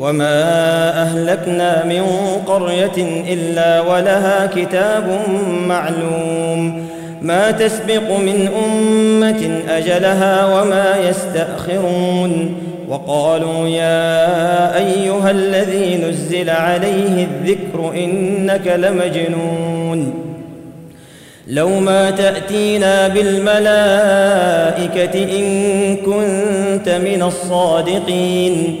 وما اهلكنا من قريه الا ولها كتاب معلوم ما تسبق من امه اجلها وما يستاخرون وقالوا يا ايها الذي نزل عليه الذكر انك لمجنون لو ما تاتينا بالملائكه ان كنت من الصادقين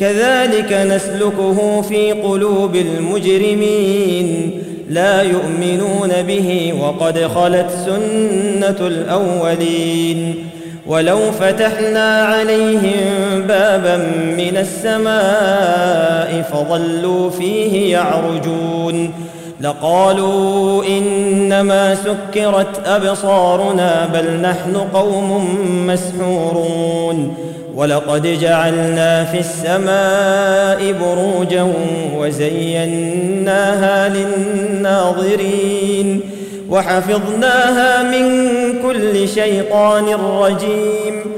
كذلك نسلكه في قلوب المجرمين لا يؤمنون به وقد خلت سنة الأولين ولو فتحنا عليهم بابا من السماء فظلوا فيه يعرجون لقالوا إنما سكرت أبصارنا بل نحن قوم مسحورون ولقد جعلنا في السماء بروجا وزيناها للناظرين وحفظناها من كل شيطان رجيم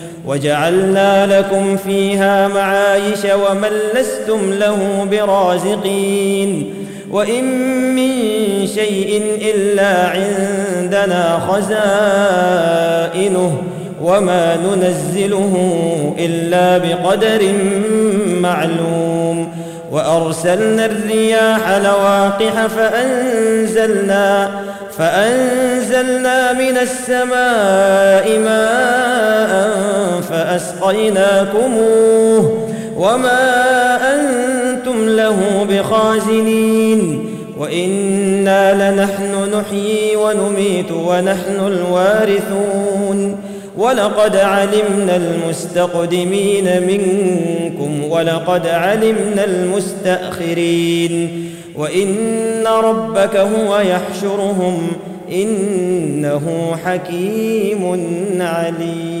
وجعلنا لكم فيها معايش ومن لستم له برازقين وإن من شيء إلا عندنا خزائنه وما ننزله إلا بقدر معلوم وأرسلنا الرياح لواقح فأنزلنا فأنزلنا من السماء ماء فاسقيناكموه وما أنتم له بخازنين وأنا لنحن نحيي ونميت ونحن الوارثون ولقد علمنا المستقدمين منكم ولقد علمنا المستاخرين وان ربك هو يحشرهم انه حكيم عليم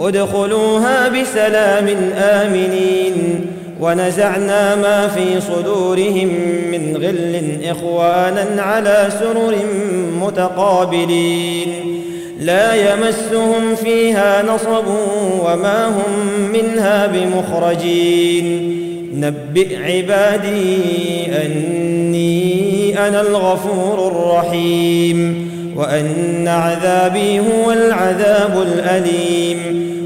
ادخلوها بسلام آمنين. ونزعنا ما في صدورهم من غل إخوانا على سرر متقابلين. لا يمسهم فيها نصب وما هم منها بمخرجين. نبئ عبادي أني أنا الغفور الرحيم. وأن عذابي هو العذاب الأليم.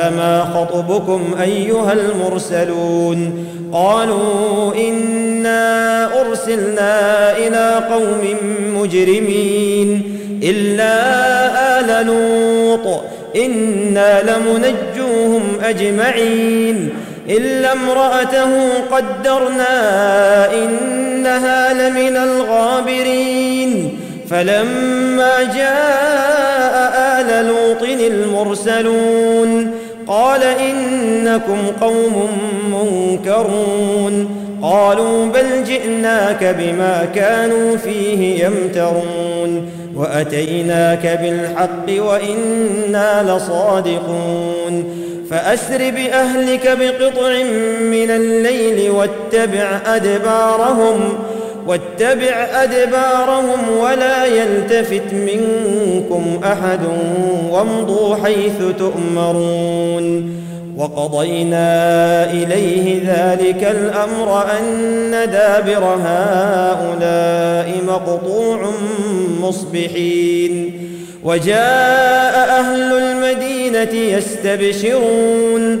فما خطبكم أيها المرسلون قالوا إنا أرسلنا إلى قوم مجرمين إلا آل لوط إنا لمنجوهم أجمعين إلا امرأته قدرنا إنها لمن الغابرين. فلما جاء آل لوط المرسلون قال إنكم قوم منكرون. قالوا بل جئناك بما كانوا فيه يمترون. وأتيناك بالحق وإنا لصادقون. فأسر بأهلك بقطع من الليل واتبع أدبارهم. واتبع أدبارهم ولا يلتفت منكم أحد وامضوا حيث تؤمرون وقضينا إليه ذلك الأمر أن دابر هؤلاء مقطوع مصبحين وجاء أهل المدينة يستبشرون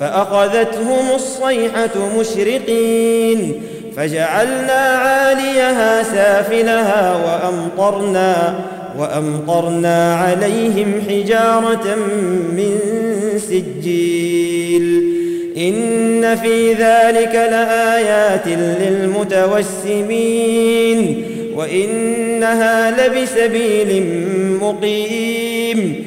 فأخذتهم الصيحة مشرقين فجعلنا عاليها سافلها وأمطرنا وأمطرنا عليهم حجارة من سجيل إن في ذلك لآيات للمتوسمين وإنها لبسبيل مقيم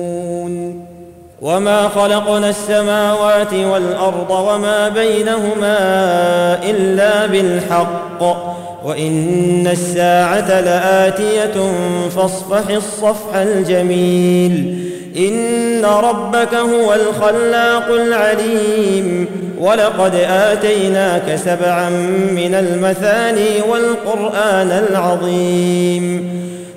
وما خلقنا السماوات والارض وما بينهما الا بالحق وان الساعة لاتيه فاصفح الصفح الجميل ان ربك هو الخلاق العليم ولقد اتيناك سبعا من المثاني والقران العظيم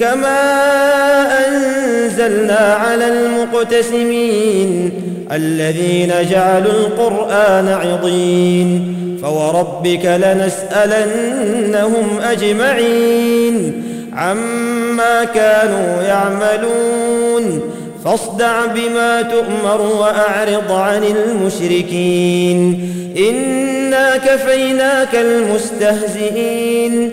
كما أنزلنا على المقتسمين الذين جعلوا القرآن عضين فوربك لنسألنهم أجمعين عما كانوا يعملون فاصدع بما تؤمر وأعرض عن المشركين إنا كفيناك المستهزئين